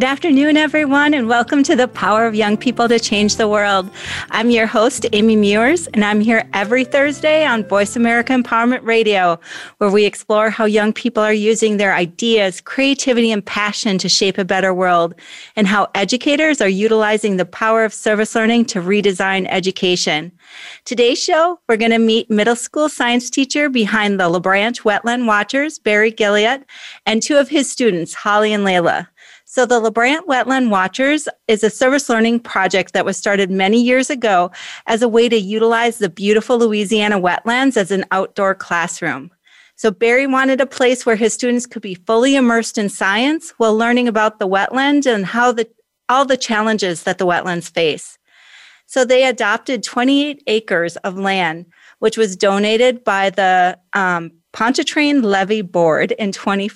Good afternoon, everyone, and welcome to the Power of Young People to Change the World. I'm your host, Amy Meuers, and I'm here every Thursday on Voice America Empowerment Radio, where we explore how young people are using their ideas, creativity, and passion to shape a better world, and how educators are utilizing the power of service learning to redesign education. Today's show, we're going to meet middle school science teacher behind the LaBranche Wetland Watchers, Barry Guillot, and two of his students, Holly and Laila. So, the LaBranche Wetland Watchers is a service learning project that was started many years ago as a way to utilize the beautiful Louisiana wetlands as an outdoor classroom. So, Barry wanted a place where his students could be fully immersed in science while learning about the wetland and how the, all the challenges that the wetlands face. So, they adopted 28 acres of land, which was donated by the um, Pontchartrain Levee Board in 20,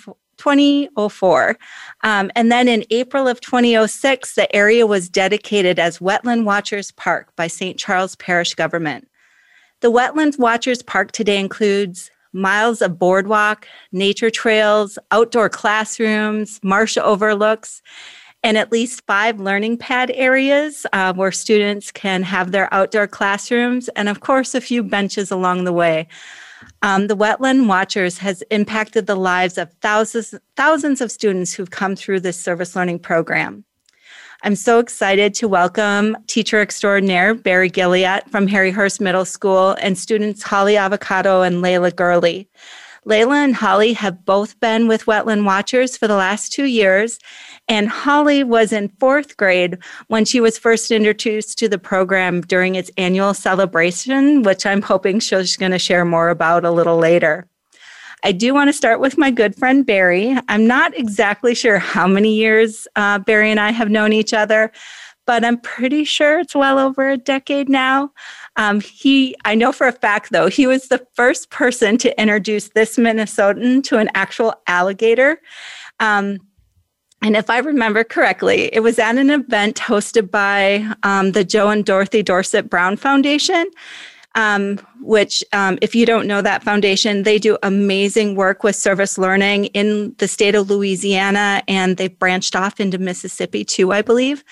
2004. Um, and then in April of 2006, the area was dedicated as Wetland Watchers Park by St. Charles Parish Government. The Wetland Watchers Park today includes miles of boardwalk, nature trails, outdoor classrooms, marsh overlooks, and at least five learning pad areas uh, where students can have their outdoor classrooms, and of course, a few benches along the way. Um, the Wetland Watchers has impacted the lives of thousands, thousands of students who've come through this service learning program. I'm so excited to welcome teacher extraordinaire Barry Guillot from Harry Hurst Middle School and students Holly Avocato and Laila Gurley. Laila and Holly have both been with Wetland Watchers for the last two years, and Holly was in fourth grade when she was first introduced to the program during its annual celebration, which I'm hoping she's going to share more about a little later. I do want to start with my good friend Barry. I'm not exactly sure how many years uh, Barry and I have known each other, but I'm pretty sure it's well over a decade now. Um, he, I know for a fact though, he was the first person to introduce this Minnesotan to an actual alligator. Um, and if I remember correctly, it was at an event hosted by um, the Joe and Dorothy Dorsett Brown Foundation. Um, which, um, if you don't know that foundation, they do amazing work with service learning in the state of Louisiana, and they've branched off into Mississippi too, I believe.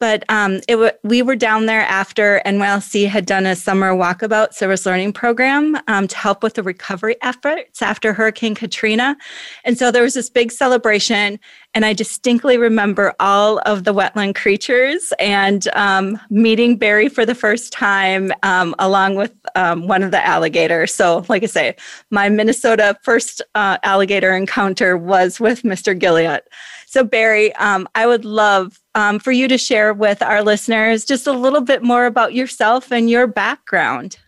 But um, it w- we were down there after NYLC had done a summer walkabout service learning program um, to help with the recovery efforts after Hurricane Katrina. And so there was this big celebration. And I distinctly remember all of the wetland creatures and um, meeting Barry for the first time um, along with um, one of the alligators. So, like I say, my Minnesota first uh, alligator encounter was with Mr. Guillot. So, Barry, um, I would love um, for you to share with our listeners just a little bit more about yourself and your background.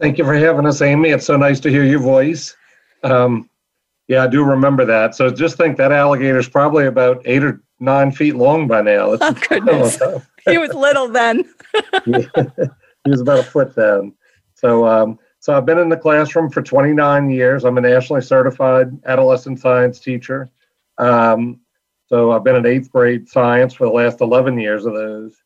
Thank you for having us, Amy. It's so nice to hear your voice. Um, yeah, I do remember that. So just think that alligator is probably about eight or nine feet long by now. It's, oh, goodness. he was little then. he was about a foot then. So, um, so I've been in the classroom for 29 years. I'm a nationally certified adolescent science teacher. Um, so I've been in eighth grade science for the last 11 years of those.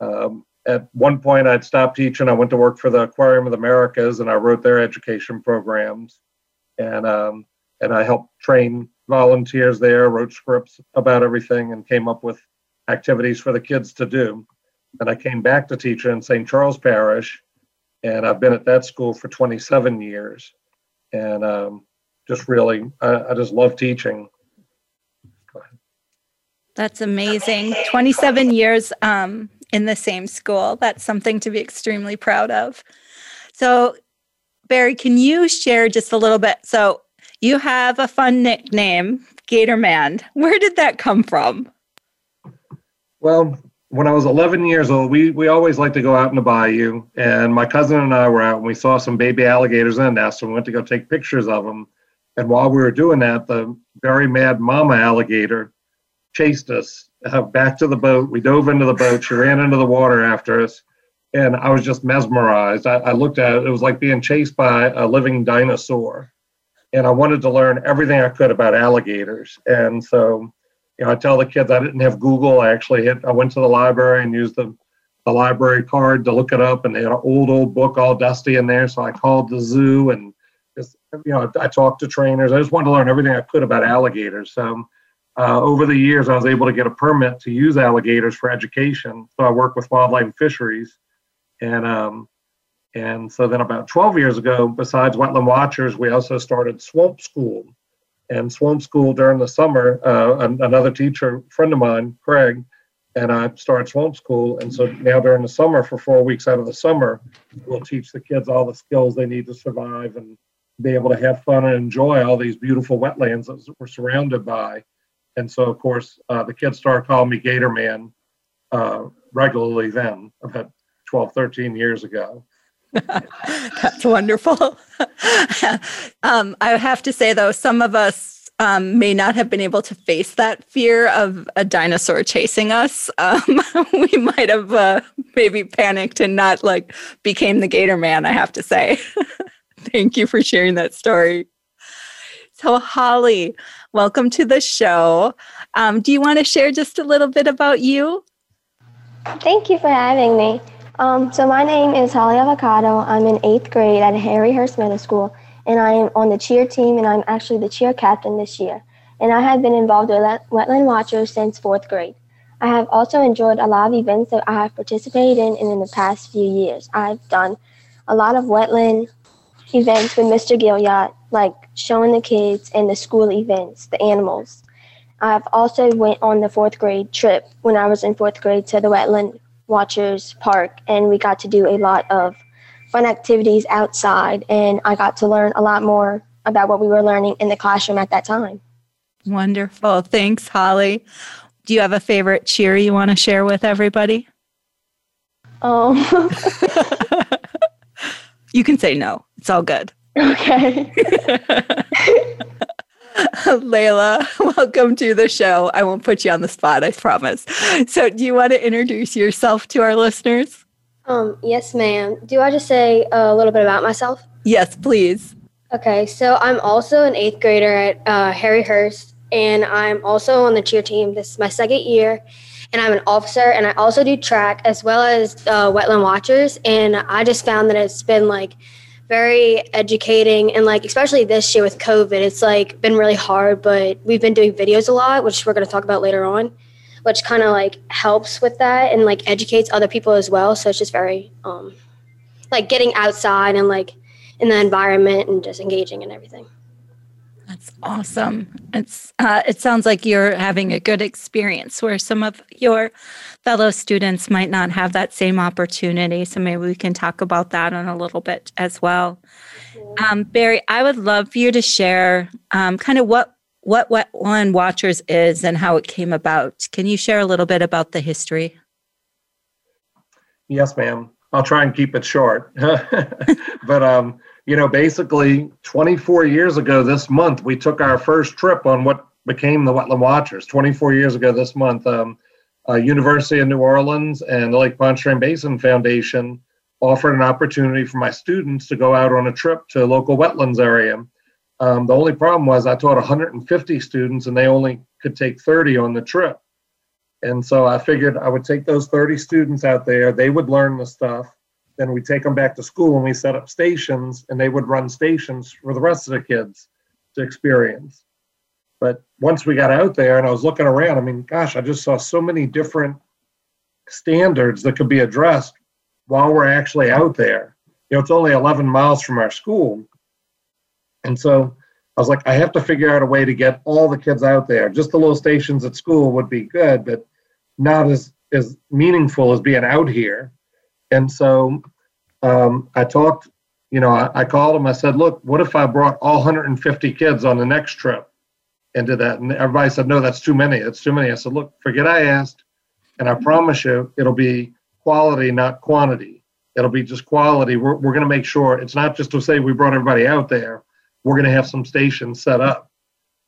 Um, at one point, I'd stopped teaching. I went to work for the Aquarium of the Americas, and I wrote their education programs, and um, and I helped train volunteers there, wrote scripts about everything, and came up with activities for the kids to do. And I came back to teach in St. Charles Parish, and I've been at that school for 27 years, and um, just really, I, I just love teaching. That's amazing. 27 years um, in the same school. That's something to be extremely proud of. So, Barry, can you share just a little bit? So, you have a fun nickname, Gatorman. Where did that come from? Well, when I was 11 years old, we, we always like to go out in the bayou. And my cousin and I were out and we saw some baby alligators in a nest. And we went to go take pictures of them. And while we were doing that, the very mad mama alligator chased us uh, back to the boat. We dove into the boat. She ran into the water after us. And I was just mesmerized. I, I looked at it. It was like being chased by a living dinosaur. And I wanted to learn everything I could about alligators. And so, you know, I tell the kids I didn't have Google. I actually hit, I went to the library and used the, the library card to look it up. And they had an old, old book all dusty in there. So I called the zoo and just, you know, I talked to trainers. I just wanted to learn everything I could about alligators. So, uh, over the years, I was able to get a permit to use alligators for education. So I work with wildlife and fisheries, and um, and so then about 12 years ago, besides Wetland Watchers, we also started Swamp School. And Swamp School during the summer, uh, another teacher friend of mine, Craig, and I started Swamp School. And so now during the summer, for four weeks out of the summer, we'll teach the kids all the skills they need to survive and be able to have fun and enjoy all these beautiful wetlands that we're surrounded by. And so, of course, uh, the kids started calling me Gator Man uh, regularly then, about 12, 13 years ago. That's wonderful. um, I have to say, though, some of us um, may not have been able to face that fear of a dinosaur chasing us. Um, we might have uh, maybe panicked and not like became the Gator Man, I have to say. Thank you for sharing that story. So, Holly, welcome to the show. Um, do you want to share just a little bit about you? Thank you for having me. Um, so, my name is Holly Avocato. I'm in eighth grade at Harry Hurst Middle School, and I am on the cheer team, and I'm actually the cheer captain this year. And I have been involved with Wetland Watchers since fourth grade. I have also enjoyed a lot of events that I have participated in, in the past few years. I've done a lot of wetland events with Mr. Guillot, like showing the kids and the school events, the animals. I've also went on the fourth grade trip when I was in fourth grade to the Wetland Watchers Park, and we got to do a lot of fun activities outside, and I got to learn a lot more about what we were learning in the classroom at that time. Wonderful. Thanks, Holly. Do you have a favorite cheer you want to share with everybody? Um, you can say no. It's all good. Okay. Laila, welcome to the show. I won't put you on the spot, I promise. So, do you want to introduce yourself to our listeners? Um, yes, ma'am. Do I just say a little bit about myself? Yes, please. Okay, so I'm also an eighth grader at uh, Harry Hurst, and I'm also on the cheer team. This is my second year, and I'm an officer, and I also do track as well as uh, wetland watchers. And I just found that it's been like very educating and like especially this year with covid it's like been really hard but we've been doing videos a lot which we're going to talk about later on which kind of like helps with that and like educates other people as well so it's just very um like getting outside and like in the environment and just engaging and everything that's awesome. It's uh, it sounds like you're having a good experience where some of your fellow students might not have that same opportunity. So maybe we can talk about that in a little bit as well. Um, Barry, I would love for you to share um, kind of what what one Watchers is and how it came about. Can you share a little bit about the history? Yes, ma'am. I'll try and keep it short. but um, you know, basically 24 years ago this month, we took our first trip on what became the Wetland Watchers. 24 years ago this month, um, uh, University of New Orleans and the Lake Pontchartrain Basin Foundation offered an opportunity for my students to go out on a trip to a local wetlands area. Um, the only problem was I taught 150 students and they only could take 30 on the trip. And so I figured I would take those 30 students out there, they would learn the stuff, then we'd take them back to school and we set up stations and they would run stations for the rest of the kids to experience. But once we got out there and I was looking around, I mean, gosh, I just saw so many different standards that could be addressed while we're actually out there. You know, it's only 11 miles from our school. And so I was like, I have to figure out a way to get all the kids out there. Just the little stations at school would be good, but not as, as meaningful as being out here. And so um, I talked, you know, I, I, called him. I said, look, what if I brought all 150 kids on the next trip into that? And everybody said, no, that's too many. That's too many. I said, look, forget I asked. And I promise you, it'll be quality, not quantity. It'll be just quality. We're, we're going to make sure it's not just to say we brought everybody out there, we're going to have some stations set up.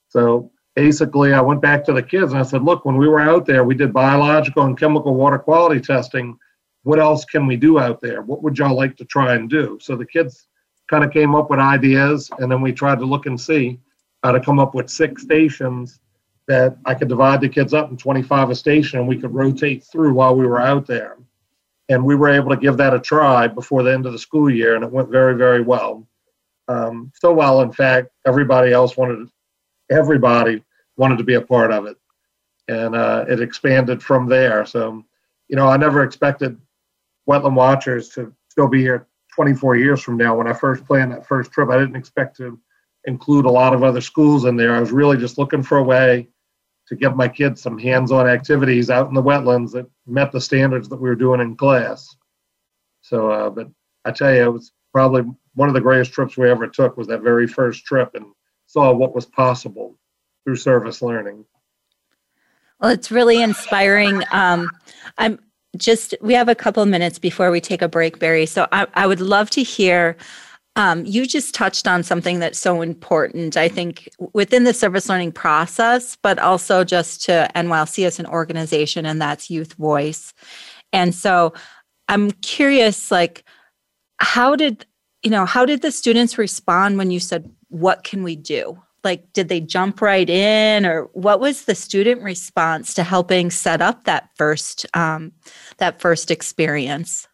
So basically, I went back to the kids and I said, look, when we were out there, we did biological and chemical water quality testing. What else can we do out there? What would y'all like to try and do? So the kids kind of came up with ideas, and then we tried to look and see how to come up with six stations that I could divide the kids up in 25 a station and we could rotate through while we were out there. And we were able to give that a try before the end of the school year, and it went very, very well. Um, so well, in fact, everybody else wanted, everybody wanted to be a part of it, and uh, it expanded from there. So, you know, I never expected wetland watchers to still be here 24 years from now. When I first planned that first trip, I didn't expect to include a lot of other schools in there. I was really just looking for a way to give my kids some hands-on activities out in the wetlands that met the standards that we were doing in class. So, uh, but I tell you, it was probably one of the greatest trips we ever took was that very first trip and saw what was possible through service learning. Well, it's really inspiring. Um, I'm just, we have a couple minutes before we take a break, Barry. So I, I would love to hear. Um, you just touched on something that's so important, I think, within the service learning process, but also just to NYLC as an organization, and that's youth voice. And so I'm curious, like, how did you know how did the students respond when you said what can we do like did they jump right in or what was the student response to helping set up that first um, that first experience?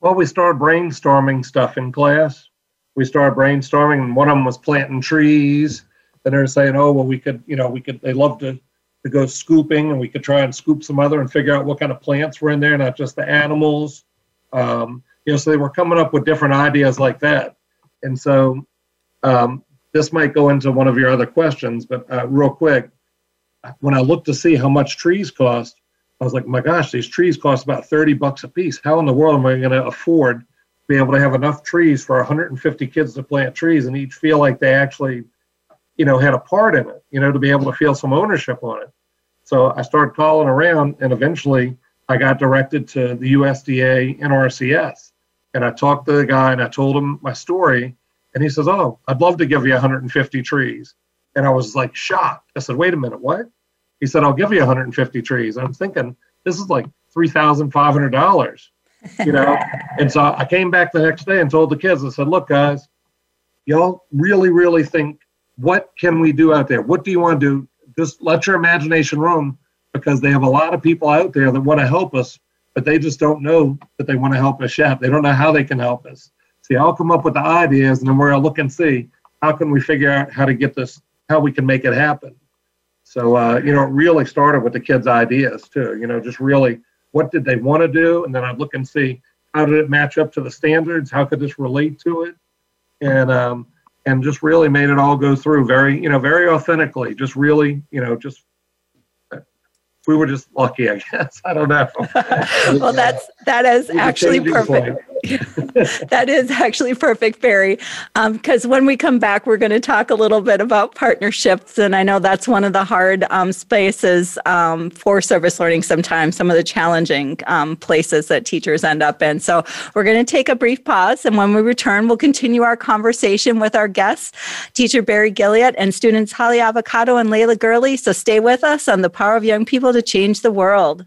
Well we started brainstorming stuff in class. We started brainstorming and one of them was planting trees and they're saying oh well we could you know we could they love to to go scooping and we could try and scoop some other and figure out what kind of plants were in there not just the animals. Um, you know so they were coming up with different ideas like that. And so um, this might go into one of your other questions but uh, real quick when i looked to see how much trees cost i was like my gosh these trees cost about 30 bucks a piece how in the world am i going to afford to be able to have enough trees for 150 kids to plant trees and each feel like they actually you know had a part in it you know to be able to feel some ownership on it? So i started calling around and eventually i got directed to the usda nrcs and I talked to the guy and I told him my story. And he says, Oh, I'd love to give you 150 trees. And I was like shocked. I said, Wait a minute, what? He said, I'll give you 150 trees. I'm thinking, this is like $3,500, you know? and so I came back the next day and told the kids, I said, Look, guys, y'all really, really think, what can we do out there? What do you want to do? Just let your imagination roam because they have a lot of people out there that want to help us but they just don't know that they want to help us yet. They don't know how they can help us. See, I'll come up with the ideas and then we're going to look and see how can we figure out how to get this, how we can make it happen. So, uh, you know, it really started with the kids' ideas too, you know, just really what did they want to do? And then I'd look and see how did it match up to the standards? How could this relate to it? And, um, and just really made it all go through very, you know, very authentically, just really, you know, just we were just lucky, I guess. I don't know. well, that's that is actually perfect. that is actually perfect, Barry. Because um, when we come back, we're going to talk a little bit about partnerships, and I know that's one of the hard um, spaces um, for service learning. Sometimes some of the challenging um, places that teachers end up in. So we're going to take a brief pause, and when we return, we'll continue our conversation with our guests, teacher Barry Guillot and students Holly Avocato and Laila Gurley. So stay with us on the Power of Young People to change the world.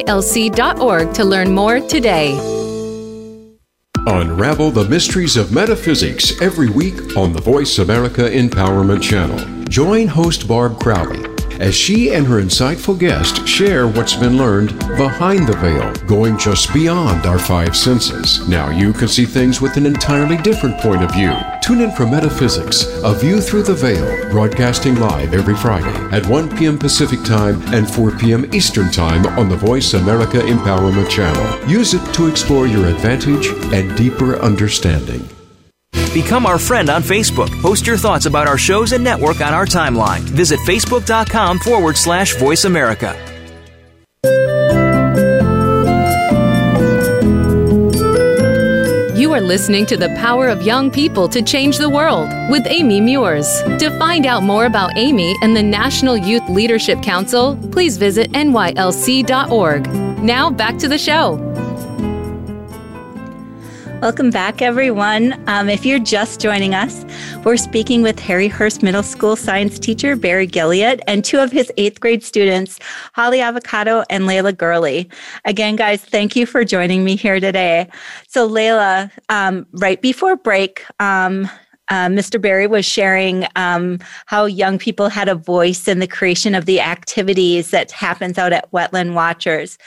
nylc.org to learn more today. Unravel the mysteries of metaphysics every week on the Voice America Empowerment Channel. Join host Barb Crowley as she and her insightful guest share what's been learned behind the veil, going just beyond our five senses. Now you can see things with an entirely different point of view. Tune in for Metaphysics, A View Through the Veil, broadcasting live every Friday at 1 p.m. Pacific Time and 4 p.m. Eastern Time on the Voice America Empowerment Channel. Use it to explore your advantage and deeper understanding. Become our friend on Facebook. Post your thoughts about our shows and network on our timeline. Visit facebook.com forward slash voice America. Are listening to The Power of Young People to Change the World with Amy Meuers. To find out more about Amy and the National Youth Leadership Council, please visit nylc.org. Now back to the show. Welcome back, everyone. Um, if you're just joining us, we're speaking with Harry Hurst Middle School science teacher Barry Guillot and two of his eighth grade students, Holly Avocato and Laila Gurley. Again, guys, thank you for joining me here today. So, Laila, um, right before break, um, uh, Mr. Barry was sharing um, how young people had a voice in the creation of the activities that happens out at Wetland Watchers.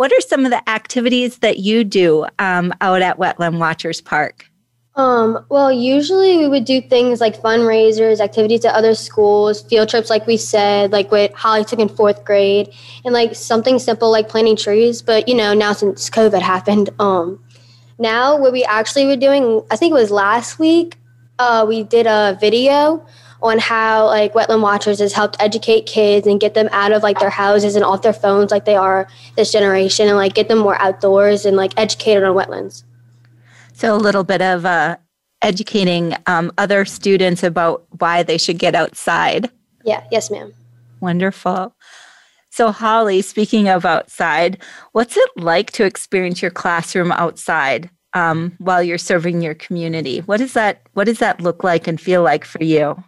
What are some of the activities that you do um, out at Wetland Watchers Park? Um, well, usually we would do things like fundraisers, activities at other schools, field trips, like we said, like what Holly took in fourth grade, and like something simple like planting trees. But you know, now since COVID happened, um, now what we actually were doing, I think it was last week, uh, we did a video on how like wetland watchers has helped educate kids and get them out of like their houses and off their phones like they are this generation and like get them more outdoors and like educated on wetlands. So a little bit of uh, educating um, other students about why they should get outside. Yeah. Yes ma'am. Wonderful. So holly speaking of outside what's it like to experience your classroom outside um, while you're serving your community? What does that what does that look like and feel like for you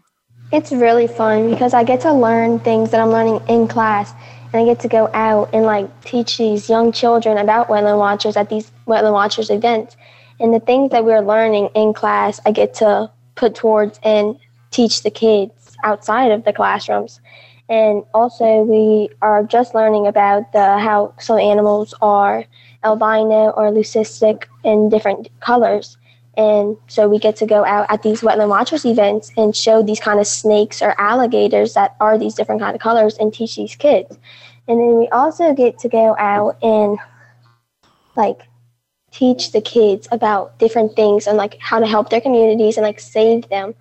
it's really fun because I get to learn things that I'm learning in class and I get to go out and like teach these young children about wetland watchers at these wetland watchers events. And the things that we're learning in class, I get to put towards and teach the kids outside of the classrooms. And also, we are just learning about the how some animals are albino or leucistic in different colors. And so we get to go out at these wetland watchers events and show these kind of snakes or alligators that are these different kind of colors and teach these kids. And then we also get to go out and like teach the kids about different things and like how to help their communities and like save them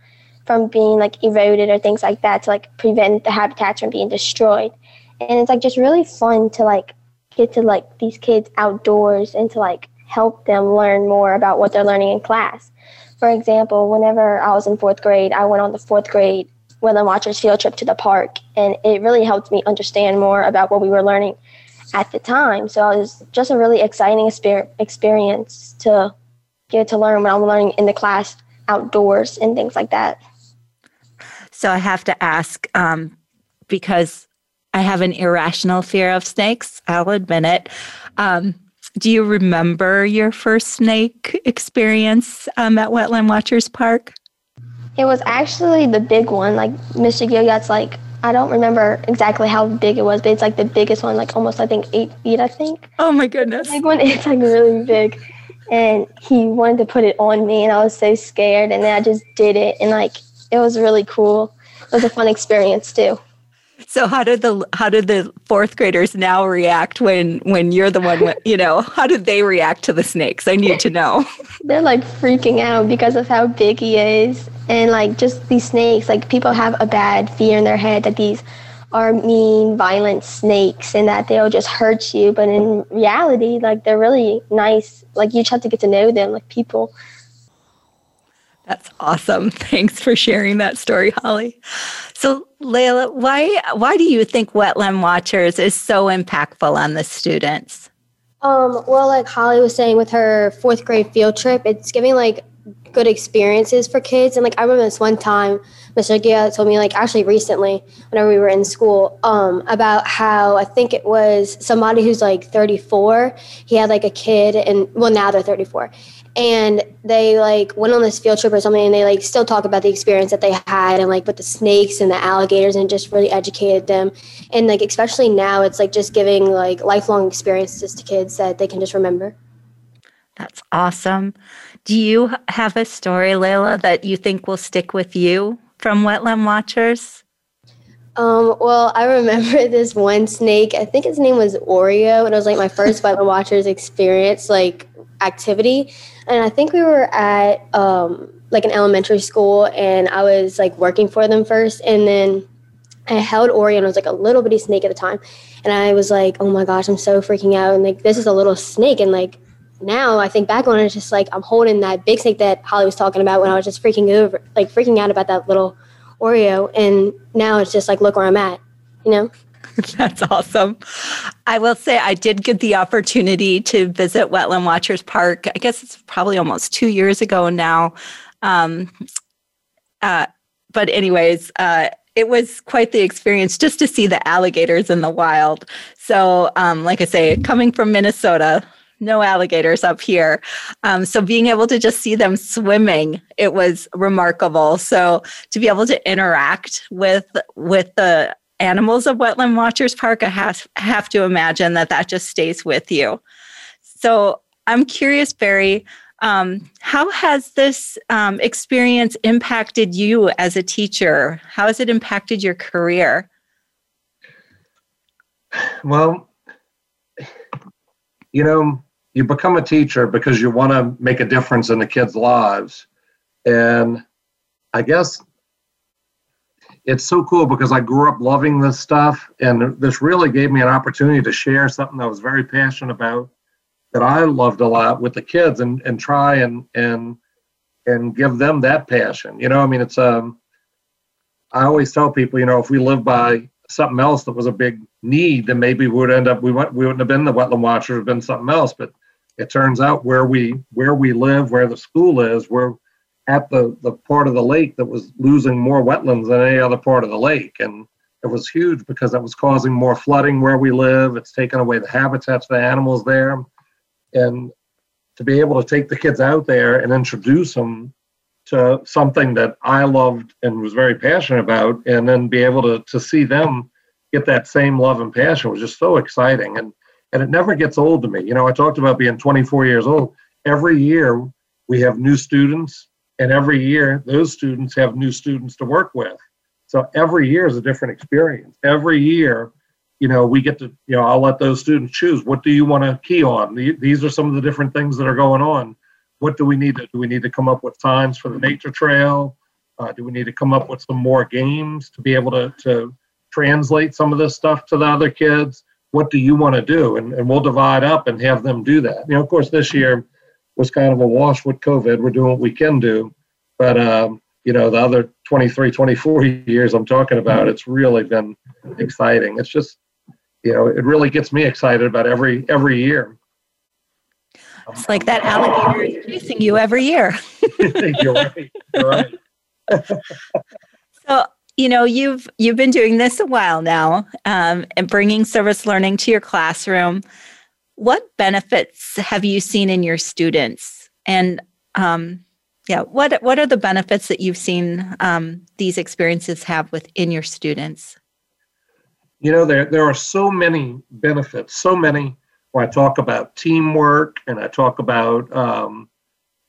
from being like eroded or things like that to like prevent the habitats from being destroyed. And it's like just really fun to like get to like these kids outdoors and to like help them learn more about what they're learning in class. For example, whenever I was in fourth grade, I went on the fourth grade Wetland Watchers field trip to the park, and it really helped me understand more about what we were learning at the time. So it was just a really exciting experience to get to learn what I'm learning in the class outdoors and things like that. So I have to ask um, because I have an irrational fear of snakes. I'll admit it. Um, do you remember your first snake experience um, at Wetland Watchers Park? It was actually the big one. Like Mr. Guillot's like I don't remember exactly how big it was, but it's like the biggest one, like almost I think eight feet. I think. Oh my goodness! big one. It's like really big, and he wanted to put it on me, and I was so scared, and then I just did it, and like it was really cool. It was a fun experience too. So how did the how did the fourth graders now react when when you're the one you know how did they react to the snakes? I need to know. They're like freaking out because of how big he is and like just these snakes. Like people have a bad fear in their head that these are mean, violent snakes and that they'll just hurt you. But in reality, like they're really nice. Like you just have to get to know them like people. That's awesome. Thanks for sharing that story, Holly. So, Laila, why why do you think Wetland Watchers is so impactful on the students? Um, well, like Holly was saying with her fourth grade field trip, it's giving like good experiences for kids. And like I remember this one time, Mr. Gia told me like actually recently, whenever we were in school, um, about how I think it was somebody who's like 34. He had like a kid, and well now they're 34, and they like went on this field trip or something, and they like still talk about the experience that they had, and like with the snakes and the alligators, and just really educated them. And like especially now, it's like just giving like lifelong experiences to kids that they can just remember. That's awesome. Do you have a story, Laila, that you think will stick with you from Wetland Watchers? Um, well, I remember this one snake. I think his name was Oreo, and it was like my first Wetland Watchers experience, like activity. And I think we were at um, like an elementary school, and I was like working for them first, and then I held Oreo, and it was like a little bitty snake at the time, and I was like, "Oh my gosh, I'm so freaking out!" And like, this is a little snake, and like now I think back on it, it's just like I'm holding that big snake that Holly was talking about when I was just freaking over, like freaking out about that little Oreo. And now it's just like, look where I'm at, you know? That's awesome. I will say I did get the opportunity to visit Wetland Watchers Park. I guess it's probably almost two years ago now. Um, uh, but, anyways, uh, it was quite the experience just to see the alligators in the wild. So, um, like I say, coming from Minnesota, no alligators up here. Um, so being able to just see them swimming, it was remarkable. So to be able to interact with with the animals of Wetland Watchers Park, I have, have to imagine that that just stays with you. So I'm curious, Barry, um, how has this um, experience impacted you as a teacher? How has it impacted your career? Well, you know, you become a teacher because you want to make a difference in the kids' lives. And I guess it's so cool because I grew up loving this stuff, and this really gave me an opportunity to share something I was very passionate about that I loved a lot with the kids and and try and and and give them that passion. You know, I mean, it's um, I always tell people, you know, if we live by something else that was a big need, then maybe we would end up we went we wouldn't have been the wetland watchers, have been something else. But it turns out where we where we live, where the school is, we're at the the part of the lake that was losing more wetlands than any other part of the lake, and it was huge because that was causing more flooding where we live. It's taken away the habitats of the animals there, and to be able to take the kids out there and introduce them to something that I loved and was very passionate about, and then be able to to see them get that same love and passion was just so exciting. And and it never gets old to me. You know, I talked about being 24 years old. Every year we have new students, and every year those students have new students to work with. So every year is a different experience. Every year, you know, we get to, you know, I'll let those students choose. What do you want to key on? These are some of the different things that are going on. What do we need to do? We need to come up with times for the nature trail. Uh, do we need to come up with some more games to be able to, to translate some of this stuff to the other kids? what do you want to do? And, and we'll divide up and have them do that. You know, of course, this year was kind of a wash with COVID. We're doing what we can do. But, um, you know, the other 23, 24 years I'm talking about, it's really been exciting. It's just, you know, it really gets me excited about every every year. It's like that alligator is chasing you every year. You're right. You're right. so you know you've you've been doing this a while now um, and bringing service learning to your classroom what benefits have you seen in your students and um, yeah what what are the benefits that you've seen um, these experiences have within your students you know there there are so many benefits so many where i talk about teamwork and i talk about um,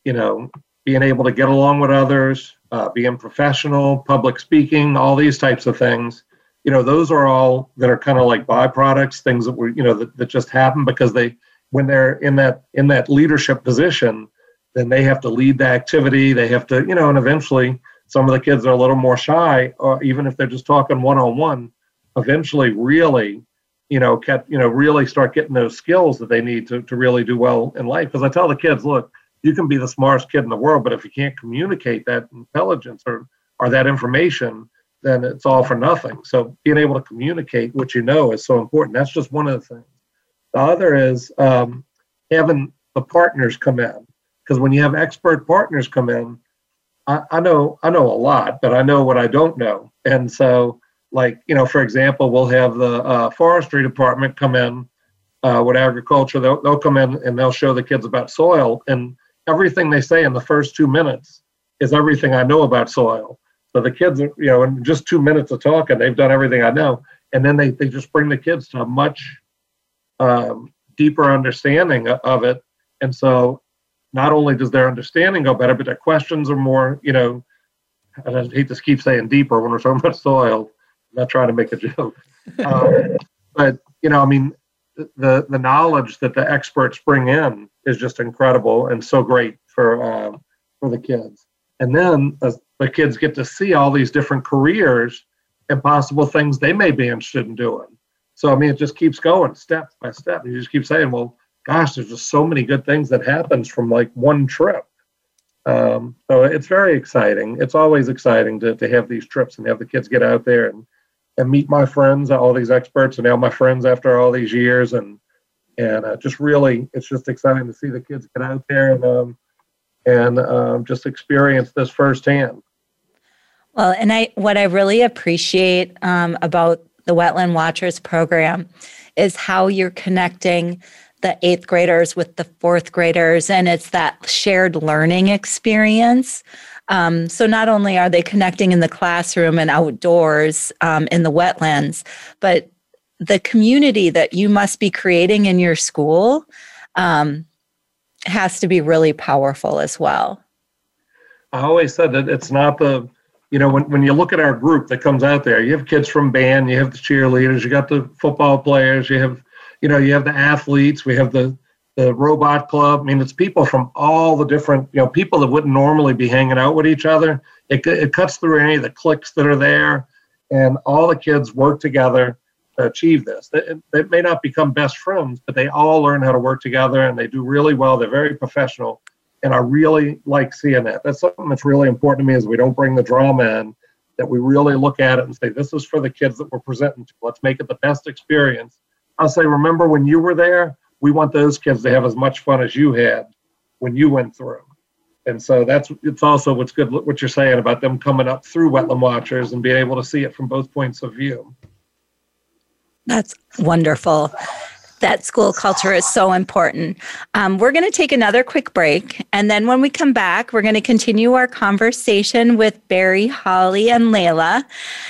you know being able to get along with others uh, being professional, public speaking, all these types of things. You know, those are all that are kind of like byproducts, things that were, you know, that, that just happen because they, when they're in that in that leadership position, then they have to lead the activity. They have to, you know, and eventually some of the kids are a little more shy, or even if they're just talking one on one, eventually really, you know, kept you know, really start getting those skills that they need to, to really do well in life. Because I tell the kids, look, you can be the smartest kid in the world, but if you can't communicate that intelligence or, or that information, then it's all for nothing. So being able to communicate what you know is so important. That's just one of the things. The other is um, having the partners come in, because when you have expert partners come in, I, I, know I know a lot, but I know what I don't know, and so like you know, for example, we'll have the uh, forestry department come in uh, with agriculture. They'll, they'll come in and they'll show the kids about soil, and everything they say in the first two minutes is everything I know about soil. So the kids, you know, in just two minutes of talking, they've done everything I know, and then they they just bring the kids to a much um, deeper understanding of it, and so not only does their understanding go better, but their questions are more, you know, I hate to keep saying deeper when we're talking about soil. I'm not trying to make a joke, um, but you know, I mean, the the knowledge that the experts bring in is just incredible and so great for uh, for the kids. And then as the kids get to see all these different careers and possible things they may be interested in doing. So I mean, it just keeps going step by step. You just keep saying, well, gosh, there's just so many good things that happens from like one trip. Um, so it's very exciting. It's always exciting to, to have these trips and have the kids get out there and, and meet my friends, all these experts, and now my friends after all these years, and and uh, just really, it's just exciting to see the kids get out there and um, and um, just experience this firsthand. Well, and I what I really appreciate um, about the Wetland Watchers program is how you're connecting the eighth graders with the fourth graders, and it's that shared learning experience. Um, so not only are they connecting in the classroom and outdoors um, in the wetlands, but the community that you must be creating in your school um, has to be really powerful as well. I always said that it's not the, you know, when, when you look at our group that comes out there, you have kids from band, you have the cheerleaders, you got the football players, you have you know, you have the athletes, we have the the robot club. I mean, it's people from all the different, you know, people that wouldn't normally be hanging out with each other. It, it cuts through any of the cliques that are there, and all the kids work together to achieve this. They, they may not become best friends, but they all learn how to work together, and they do really well. They're very professional, and I really like seeing that. That's something that's really important to me is we don't bring the drama in. That we really look at it and say, this is for the kids that we're presenting to. Let's make it the best experience I'll say, remember when you were there? We want those kids to have as much fun as you had when you went through. And so that's it's also what's good what you're saying about them coming up through wetland watchers and being able to see it from both points of view. That's wonderful that school culture is so important. Um, we're going to take another quick break. And then when we come back, we're going to continue our conversation with Barry, Holly, and Laila.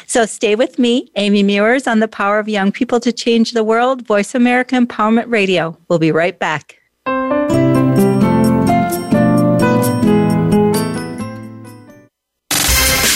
So stay with me, Amy Meuers, on the Power of Young People to Change the World, Voice America Empowerment Radio. We'll be right back.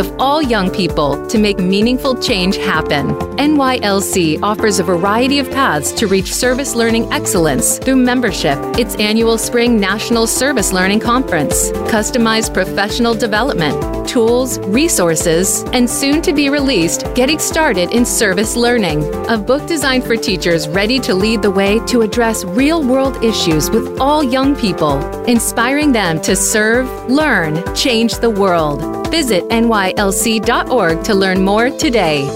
of all young people to make meaningful change happen. NYLC offers a variety of paths to reach service learning excellence through membership, its annual Spring National Service Learning Conference, customized professional development, tools, resources, and soon to be released Getting Started in Service Learning, a book designed for teachers ready to lead the way to address real world issues with all young people, inspiring them to serve, learn, change the world. Visit nylc.org to learn more today.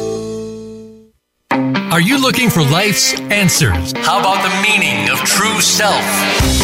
Are you looking for life's answers? How about the meaning of true self?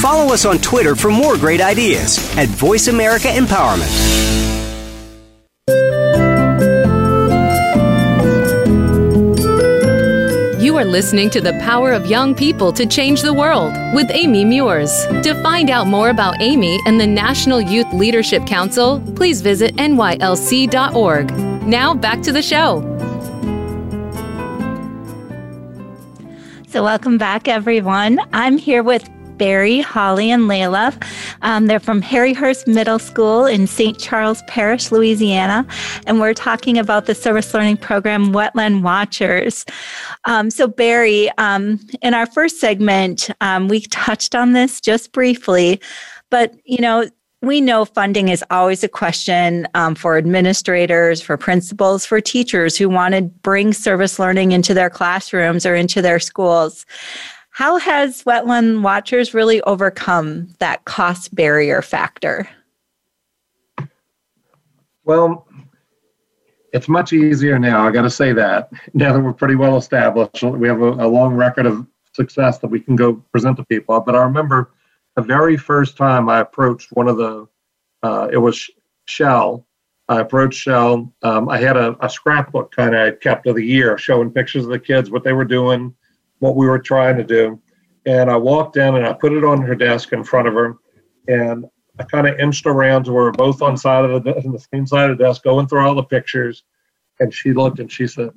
Follow us on Twitter for more great ideas at Voice America Empowerment. You are listening to The Power of Young People to Change the World with Amy Meuers. To find out more about Amy and the National Youth Leadership Council, please visit nylc.org. Now back to the show. So, welcome back, everyone. I'm here with Barry, Holly, and Laila. Um, they're from Harry Hurst Middle School in St. Charles Parish, Louisiana, and we're talking about the service learning program Wetland Watchers. Um, so, Barry, um, in our first segment, um, we touched on this just briefly, but you know, we know funding is always a question um, for administrators, for principals, for teachers who want to bring service learning into their classrooms or into their schools. How has Wetland Watchers really overcome that cost barrier factor? Well, it's much easier now. I got to say that now that we're pretty well established, we have a, a, long record of success that we can go present to people. But I remember the very first time I approached one of the, uh, it was Shell. I approached Shell. Um, I had a, a scrapbook kind of kept of the year showing pictures of the kids, what they were doing, what we were trying to do. And I walked in and I put it on her desk in front of her. And I kind of inched around to where both on side of the, on the same side of the desk, going through all the pictures. And she looked and she said,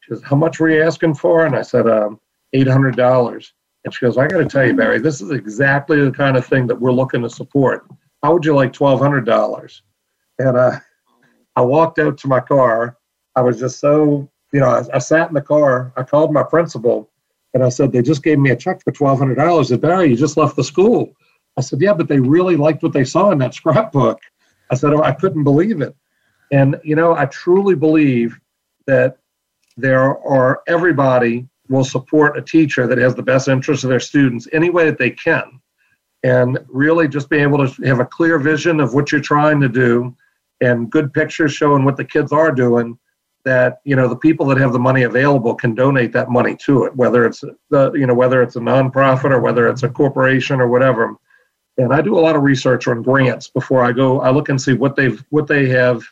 she says, how much were you asking for? And I said, um, $800. And she goes, I got to tell you, Barry, this is exactly the kind of thing that we're looking to support. How would you like $1,200? And uh, I walked out to my car. I was just so, you know, I, I sat in the car. I called my principal and I said, they just gave me a check for $1,200. Said, Barry, you just left the school. I said, yeah, but they really liked what they saw in that scrapbook. I said, oh, I couldn't believe it. And, you know, I truly believe that there are everybody will support a teacher that has the best interest of their students any way that they can. And really just be able to have a clear vision of what you're trying to do and good pictures showing what the kids are doing that you know the people that have the money available can donate that money to it whether it's the you know whether it's a nonprofit or whether it's a corporation or whatever. And i do a lot of research on grants before i go i look and see what they've what they have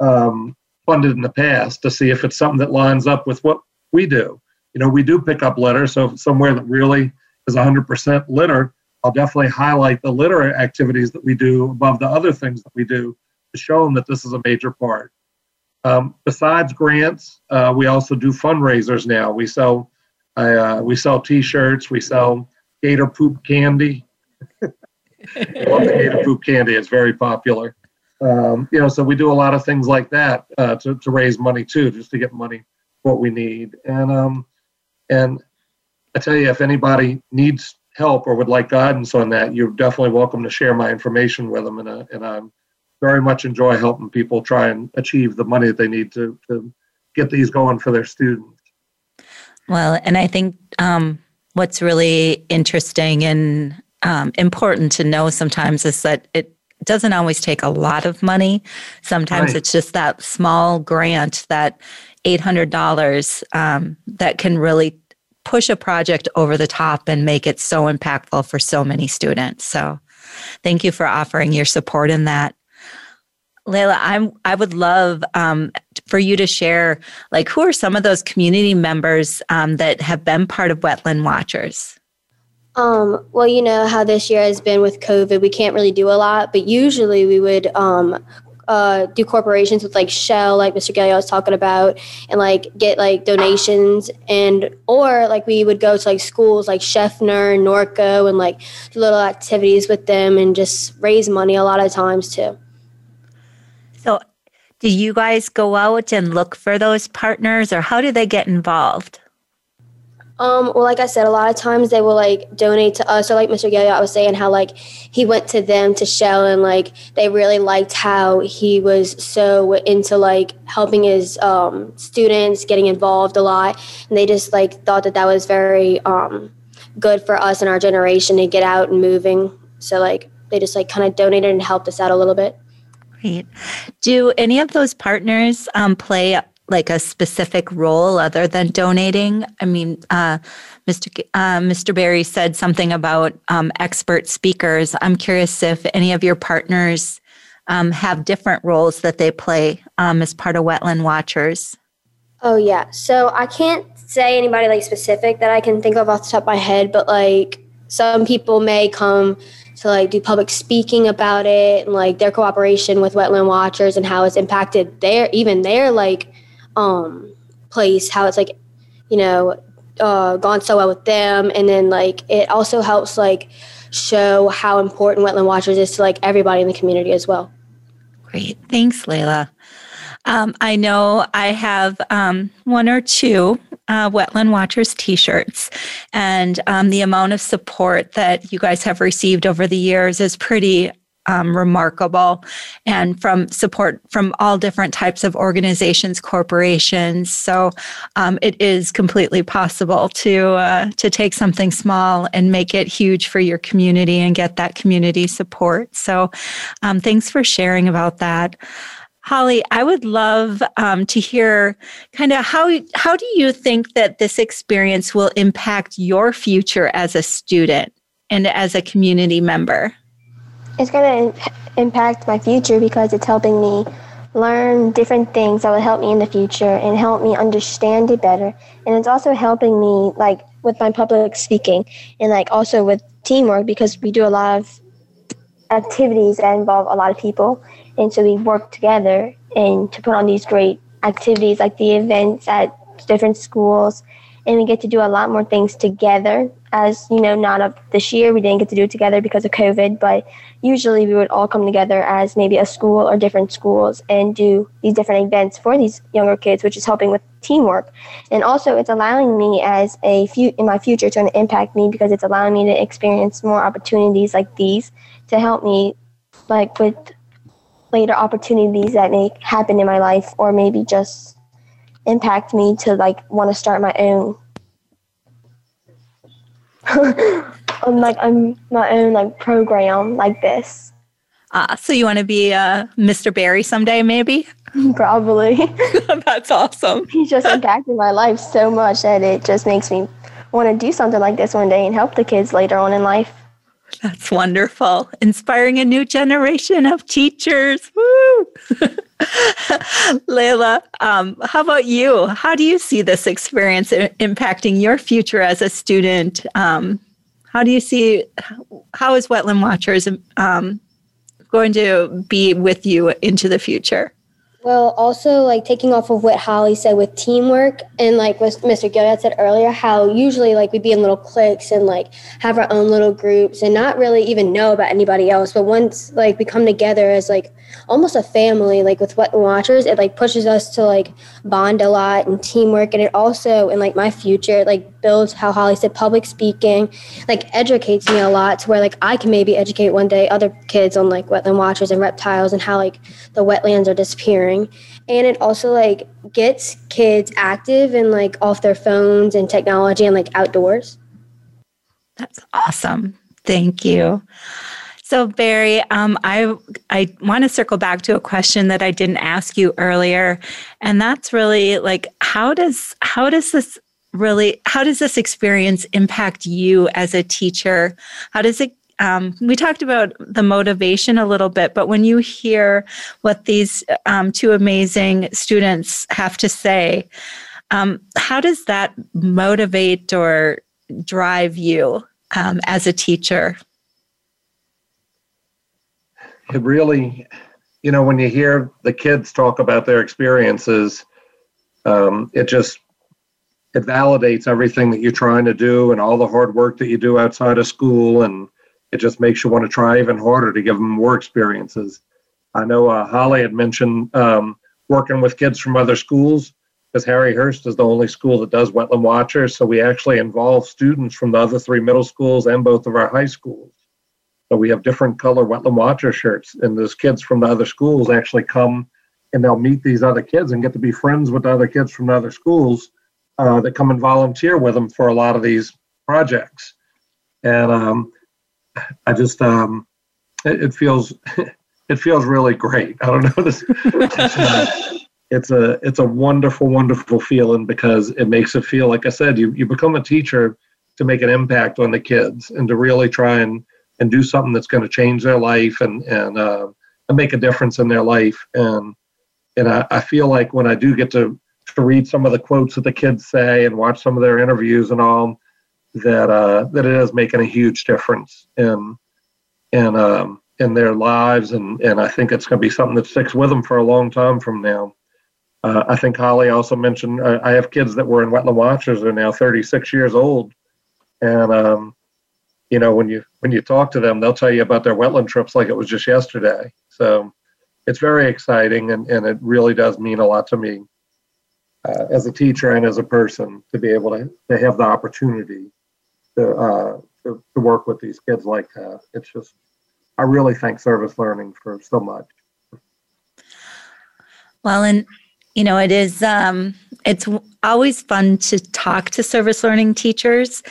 um, funded in the past to see if it's something that lines up with what we do. You know we do pick up litter so if it's somewhere that really is 100% litter i'll definitely highlight the litter activities that we do above the other things that we do to show them that this is a major part um, besides grants, uh, we also do fundraisers now. We sell uh, we sell T-shirts. We sell gator poop candy. I love the gator poop candy. It's very popular. Um, you know, so we do a lot of things like that uh, to to raise money too, just to get money what we need. And um, and I tell you, if anybody needs help or would like guidance on that, you're definitely welcome to share my information with them, and uh, and I'm very much enjoy helping people try and achieve the money that they need to, to get these going for their students. Well, and I think um, what's really interesting and um, important to know sometimes is that it doesn't always take a lot of money. Sometimes right. it's just that small grant, that $800 um, that can really push a project over the top and make it so impactful for so many students. So thank you for offering your support in that. Laila, I'm I would love um, for you to share like who are some of those community members um, that have been part of Wetland Watchers. Um, well, you know how this year has been with COVID. We can't really do a lot, but usually we would um, uh, do corporations with like Shell, like Mr. Guillot was talking about, and like get like donations and or like we would go to like schools like Schoeffner Norco and like do little activities with them and just raise money a lot of times too. Do you guys go out and look for those partners, or how do they get involved? Um, well, like I said, a lot of times they will like donate to us. or like Mr. Guillot was saying, how like he went to them to Shell, and like they really liked how he was so into like helping his um, students, getting involved a lot, and they just like thought that that was very um, good for us and our generation to get out and moving. So, like they just like kind of donated and helped us out a little bit. Great. Do any of those partners um, play like a specific role other than donating? I mean, uh, Mr. Uh, Mr. Barry said something about um, expert speakers. I'm curious if any of your partners um, have different roles that they play um, as part of Wetland Watchers. Oh yeah. So I can't say anybody like specific that I can think of off the top of my head, but like some people may come to like do public speaking about it and like their cooperation with wetland watchers and how it's impacted their even their like um place how it's like you know uh, gone so well with them. And then like it also helps like show how important wetland watchers is to like everybody in the community as well. Great. Thanks Laila um, I know I have um, one or two uh, Wetland Watchers t shirts, and um, the amount of support that you guys have received over the years is pretty um, remarkable. And from support from all different types of organizations corporations. So um, it is completely possible to uh, to take something small and make it huge for your community and get that community support. So um, thanks for sharing about that Holly, I would love um, to hear kind of how how do you think that this experience will impact your future as a student and as a community member? It's going to impact my future because it's helping me learn different things that will help me in the future and help me understand it better. And it's also helping me like with my public speaking and like also with teamwork because we do a lot of activities that involve a lot of people and so we work together and to put on these great activities like the events at different schools. And we get to do a lot more things together. As you know, not of this year, we didn't get to do it together because of COVID, but usually we would all come together as maybe a school or different schools and do these different events for these younger kids, which is helping with teamwork. And also, it's allowing me as a few in my future to impact me because it's allowing me to experience more opportunities like these to help me, like with later opportunities that may happen in my life or maybe just impact me to like want to start my own I'm like I'm my own like program like this. Uh, so you want to be uh, Mr. Barry someday, maybe? Probably. That's awesome. He's just impacted my life so much that it just makes me want to do something like this one day and help the kids later on in life. That's wonderful. Inspiring a new generation of teachers. Woo! Laila, um, how about you? How do you see this experience impacting your future as a student? Um, how do you see, how is Wetland Watchers um, going to be with you into the future? Well, also like taking off of what Holly said with teamwork and like what Mr. Guillot said earlier, how usually like we'd be in little cliques and like have our own little groups and not really even know about anybody else. But once like we come together as like almost a family, like with Wet Watchers, it like pushes us to like bond a lot and teamwork. And it also in like my future, like builds how Holly said public speaking, like educates me a lot to where like I can maybe educate one day other kids on like wetland watchers and reptiles and how like the wetlands are disappearing. And it also like gets kids active and like off their phones and technology and like outdoors. That's awesome. Thank you. So Barry, um, I I want to circle back to a question that I didn't ask you earlier, and that's really like how does how does this really how does this experience impact you as a teacher how does it um, we talked about the motivation a little bit but when you hear what these um, two amazing students have to say um, how does that motivate or drive you um, as a teacher? It really you know when you hear the kids talk about their experiences um, it just it validates everything that you're trying to do and all the hard work that you do outside of school and it just makes you want to try even harder to give them more experiences i know uh, holly had mentioned um, working with kids from other schools because Harry Hurst is the only school that does wetland watchers. So we actually involve students from the other three middle schools and both of our high schools. So we have different color wetland watcher shirts, and those kids from the other schools actually come and they'll meet these other kids and get to be friends with the other kids from the other schools uh, that come and volunteer with them for a lot of these projects. And um, I just, um, it, it, feels, it feels really great. I don't know this. it's a it's a wonderful wonderful feeling because it makes it feel like i said you, you become a teacher to make an impact on the kids and to really try and and do something that's going to change their life and and, uh, and make a difference in their life and and I, I feel like when i do get to to read some of the quotes that the kids say and watch some of their interviews and all that uh, that it is making a huge difference in in um, in their lives and and I think it's going to be something that sticks with them for a long time from now. Uh, I think Holly also mentioned uh, I have kids that were in Wetland Watchers are now 36 years old, and um, you know when you when you talk to them, they'll tell you about their wetland trips like it was just yesterday. So it's very exciting, and and it really does mean a lot to me uh, as a teacher and as a person to be able to to have the opportunity to uh, to, to work with these kids like that. It's just I really thank Service Learning for so much. Well, and you know it is um, it's always fun to talk to service learning teachers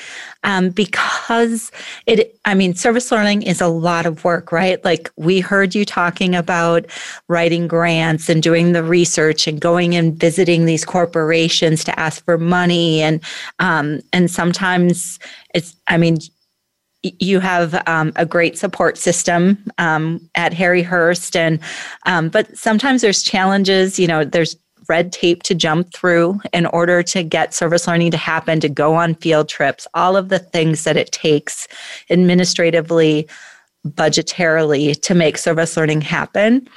um, because it i mean service learning is a lot of work right like we heard you talking about writing grants and doing the research and going and visiting these corporations to ask for money and um, and sometimes it's i mean you have um, a great support system um, at Harry Hurst, and um, but sometimes there's challenges. You know, there's red tape to jump through in order to get service learning to happen, to go on field trips, all of the things that it takes administratively, budgetarily to make service learning happen.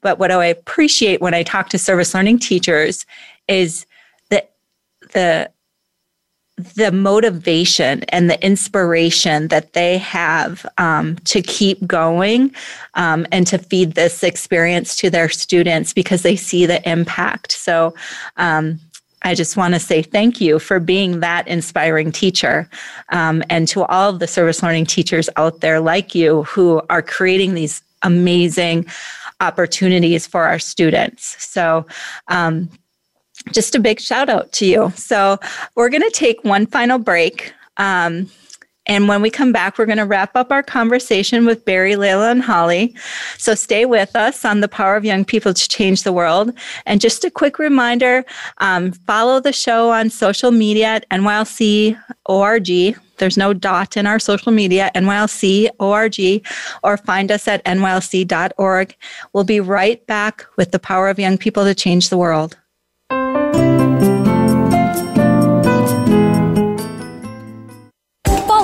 But what I appreciate when I talk to service learning teachers is that the the motivation and the inspiration that they have um, to keep going um, and to feed this experience to their students because they see the impact. So, um, I just want to say thank you for being that inspiring teacher. Um, and to all of the service learning teachers out there like you who are creating these amazing opportunities for our students. So, um, just a big shout out to you. So, we're going to take one final break. Um, and when we come back, we're going to wrap up our conversation with Barry, Laila, and Holly. So stay with us on the power of young people to change the world. And just a quick reminder um, follow the show on social media at NYLC.org. There's no dot in our social media, NYLC.org, or find us at NYLC.org. We'll be right back with the power of young people to change the world.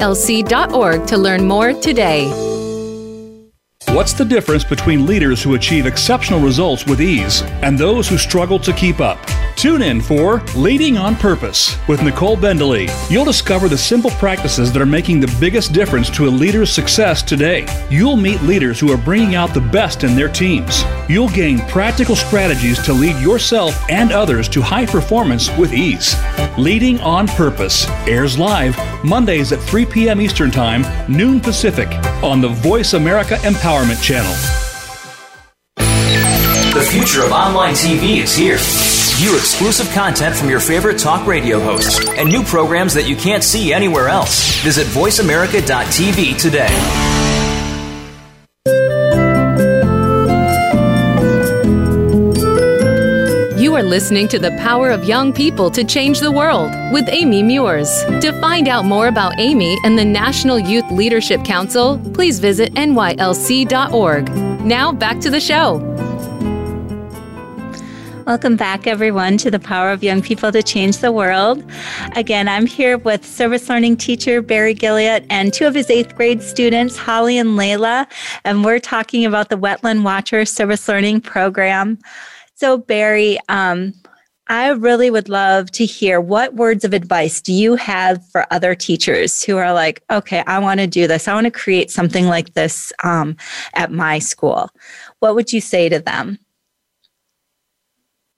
NYLC.org to learn more today. What's the difference between leaders who achieve exceptional results with ease and those who struggle to keep up? Tune in for Leading on Purpose with Nicole Bendaly. You'll discover the simple practices that are making the biggest difference to a leader's success today. You'll meet leaders who are bringing out the best in their teams. You'll gain practical strategies to lead yourself and others to high performance with ease. Leading on Purpose airs live Mondays at 3 p.m. Eastern Time, noon Pacific, on the Voice America Empowerment Channel. The future of online TV is here. View exclusive content from your favorite talk radio hosts and new programs that you can't see anywhere else. Visit VoiceAmerica.tv today. Listening to The Power of Young People to Change the World with Amy Meuers. To find out more about Amy and the National Youth Leadership Council, please visit nylc.org. Now back to the show. Welcome back, everyone, to the Power of Young People to Change the World. Again, I'm here with service learning teacher Barry Guillot and two of his eighth grade students, Holly and Laila, and we're talking about the Wetland Watcher Service Learning Program. So, Barry, um, I really would love to hear what words of advice do you have for other teachers who are like, okay, I want to do this. I want to create something like this um, at my school. What would you say to them?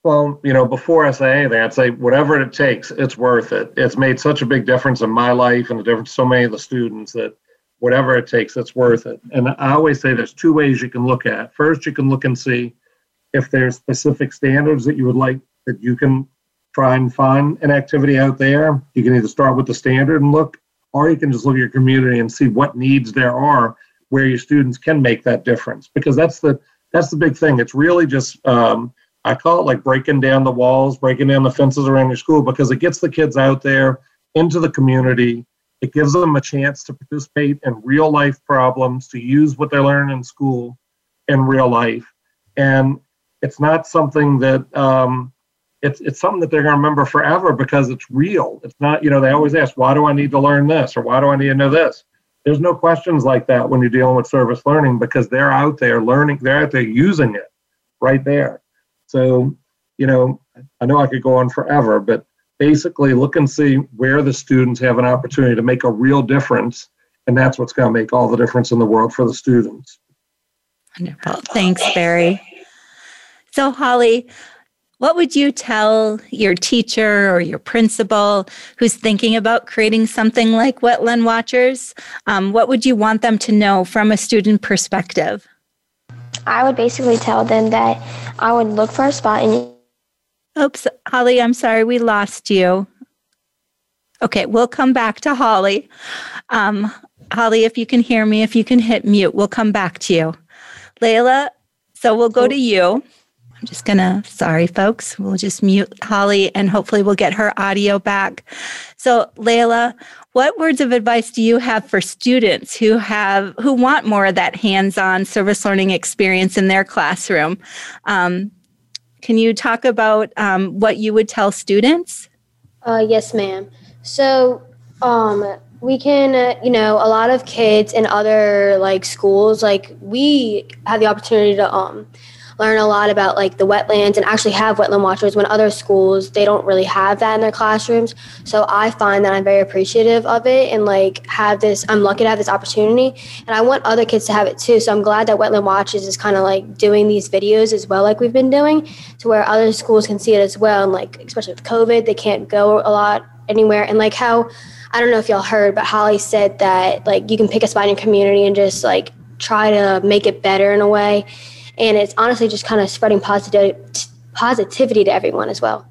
Well, you know, before I say anything, I'd say whatever it takes, it's worth it. It's made such a big difference in my life and the difference so many of the students that whatever it takes, it's worth it. And I always say there's two ways you can look at. First, you can look and see if there's specific standards that you would like that you can try and find an activity out there, you can either start with the standard and look, or you can just look at your community and see what needs there are where your students can make that difference. Because that's the that's the big thing. It's really just um, I call it like breaking down the walls, breaking down the fences around your school because it gets the kids out there into the community. It gives them a chance to participate in real life problems, to use what they learn in school in real life. And it's not something that um, it's it's something that they're going to remember forever because it's real. It's not you know they always ask why do I need to learn this or why do I need to know this. There's no questions like that when you're dealing with service learning because they're out there learning. They're out there using it right there. So you know I know I could go on forever, but basically look and see where the students have an opportunity to make a real difference, and that's what's going to make all the difference in the world for the students. Wonderful. Thanks, Barry. So, Holly, what would you tell your teacher or your principal who's thinking about creating something like Wetland Watchers? Um, what would you want them to know from a student perspective? I would basically tell them that I would look for a spot and. Oops, Holly, I'm sorry, we lost you. Okay, we'll come back to Holly. Um, Holly, if you can hear me, if you can hit mute, we'll come back to you. Laila, so we'll go to you. I'm just going to, sorry, folks, we'll just mute Holly and hopefully we'll get her audio back. So, Laila, what words of advice do you have for students who have, who want more of that hands on service learning experience in their classroom? Um, can you talk about um, what you would tell students? Uh, yes, ma'am. So, um, we can, uh, you know, a lot of kids in other like schools, like we have the opportunity to um, learn a lot about like the wetlands and actually have wetland watchers when other schools they don't really have that in their classrooms. So i find that i'm very appreciative of it and like have this i'm lucky to have this opportunity. And i want other kids to have it too. So i'm glad that wetland watchers is kind of like doing these videos as well like we've been doing to where other schools can see it as well. And like especially with covid they can't go a lot anywhere. And like how i don't know if y'all heard but holly said that like you can pick a spot in your community and just like try to make it better in a way and it's honestly just kind of spreading positive positivity to everyone as well.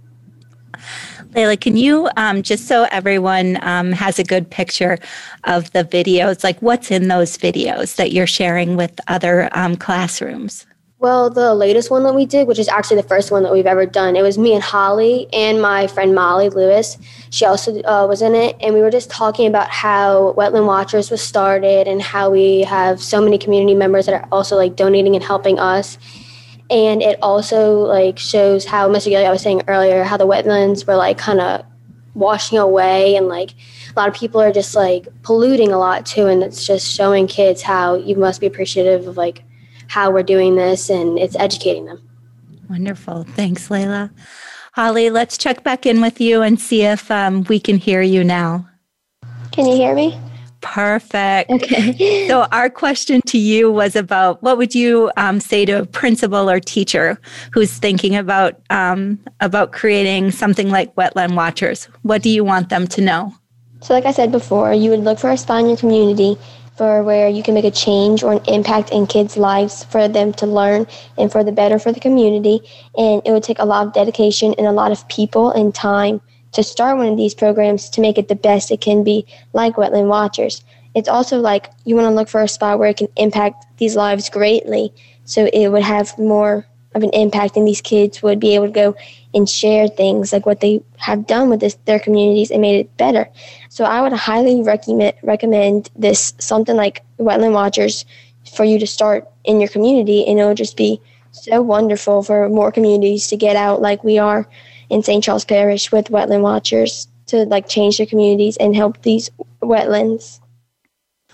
Laila, can you um, just so everyone um, has a good picture of the videos, like what's in those videos that you're sharing with other um, classrooms? Well, the latest one that we did, which is actually the first one that we've ever done, it was me and Holly and my friend Molly Lewis. She also uh, was in it, and we were just talking about how Wetland Watchers was started and how we have so many community members that are also like donating and helping us. And it also like shows how Mr. Guillot, I was saying earlier, how the wetlands were like kind of washing away and like a lot of people are just like polluting a lot too and it's just showing kids how you must be appreciative of like how we're doing this and it's educating them. Wonderful. Thanks, Laila. Holly, let's check back in with you and see if um, we can hear you now. Can you hear me? Perfect. Okay. so our question to you was about what would you um, say to a principal or teacher who's thinking about um, about creating something like Wetland Watchers? What do you want them to know? So, like I said before, you would look for a spot in your community for where you can make a change or an impact in kids' lives for them to learn and for the better for the community. And it would take a lot of dedication and a lot of people and time to start one of these programs to make it the best it can be, like Wetland Watchers. It's also like you want to look for a spot where it can impact these lives greatly so it would have more of an impact and these kids would be able to go and share things like what they have done with this, their communities and made it better. So I would highly recommend recommend this something like Wetland Watchers for you to start in your community and it'll just be so wonderful for more communities to get out like we are in St. Charles Parish with wetland watchers to like change their communities and help these wetlands.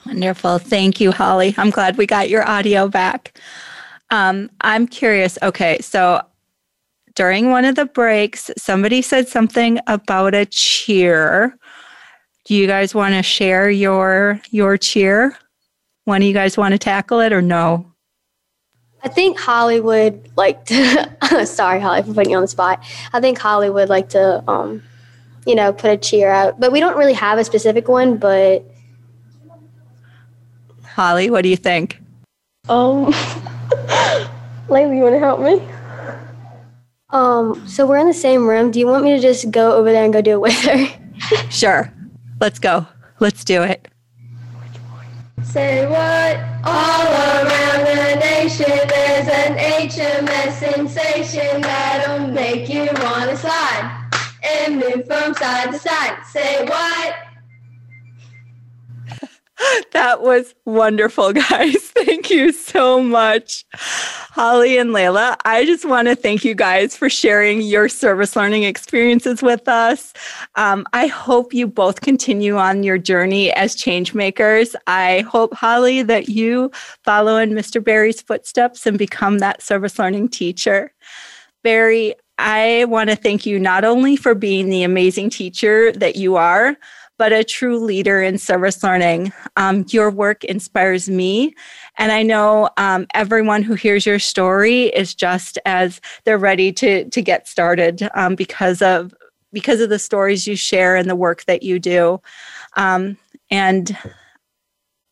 Wonderful. Thank you, Holly. I'm glad we got your audio back. Um, I'm curious. Okay, so during one of the breaks, somebody said something about a cheer. Do you guys want to share your your cheer? One of you guys want to tackle it or no? I think Hollywood like to. sorry, Holly, for putting you on the spot. I think Hollywood like to, um, you know, put a cheer out, but we don't really have a specific one. But Holly, what do you think? Um, Laila, you want to help me? Um, so we're in the same room. Do you want me to just go over there and go do it with her? sure. Let's go. Let's do it. Say what? All around the nation, there's an HMS sensation that'll make you wanna slide and move from side to side. Say what? That was wonderful, guys. Thank you so much. Holly and Laila, I just want to thank you guys for sharing your service learning experiences with us. Um, I hope you both continue on your journey as change makers. I hope, Holly, that you follow in Mr. Barry's footsteps and become that service learning teacher. Barry, I want to thank you not only for being the amazing teacher that you are, but a true leader in service learning. Um, your work inspires me. And I know um, everyone who hears your story is just as they're ready to, to get started um, because of because of the stories you share and the work that you do. Um, and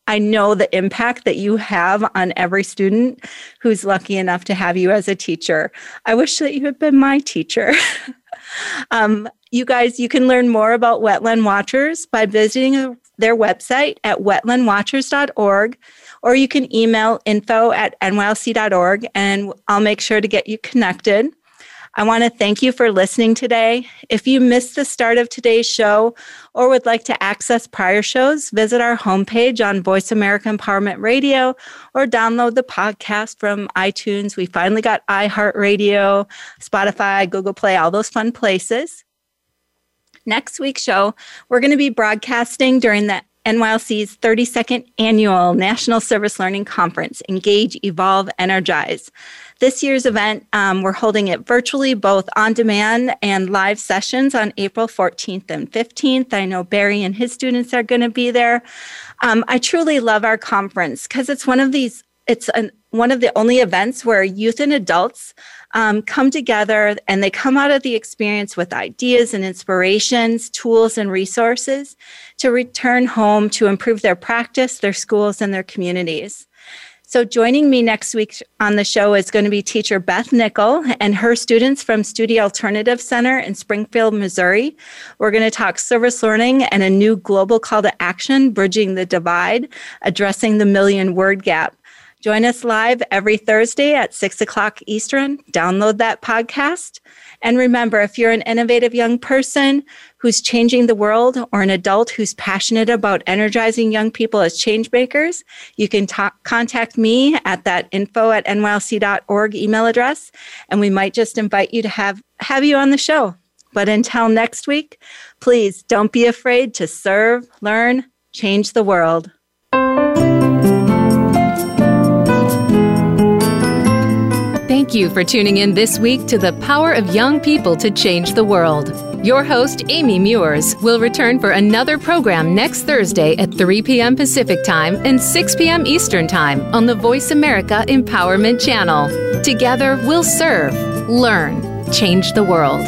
I know the impact that you have on every student who's lucky enough to have you as a teacher. I wish that you had been my teacher. um, you guys, you can learn more about Wetland Watchers by visiting their website at wetlandwatchers.org, or you can email info at nylc.org and I'll make sure to get you connected. I want to thank you for listening today. If you missed the start of today's show or would like to access prior shows, visit our homepage on Voice America Empowerment Radio or download the podcast from iTunes. We finally got iHeartRadio, Spotify, Google Play, all those fun places. Next week's show, we're going to be broadcasting during the NYLC's 32nd annual National Service Learning Conference, Engage, Evolve, Energize. This year's event, um, we're holding it virtually, both on demand and live sessions on April 14th and 15th. I know Barry and his students are going to be there. Um, I truly love our conference because it's one of these, it's an, one of the only events where youth and adults um, come together and they come out of the experience with ideas and inspirations, tools and resources to return home to improve their practice, their schools, and their communities. So, joining me next week on the show is going to be teacher Beth Nickel and her students from Study Alternative Center in Springfield, Missouri. We're going to talk service learning and a new global call to action, bridging the divide, addressing the million word gap. Join us live every Thursday at 6 o'clock Eastern. Download that podcast. And remember, if you're an innovative young person who's changing the world or an adult who's passionate about energizing young people as change makers, you can talk, contact me at that info at nylc.org email address, and we might just invite you to have, have you on the show. But until next week, please don't be afraid to serve, learn, change the world. You for tuning in this week to the Power of Young People to Change the World. Your host, Amy Meuers, will return for another program next Thursday at 3 p.m. Pacific Time and 6 p.m. Eastern Time on the Voice America Empowerment Channel. Together, we'll serve, learn, change the world.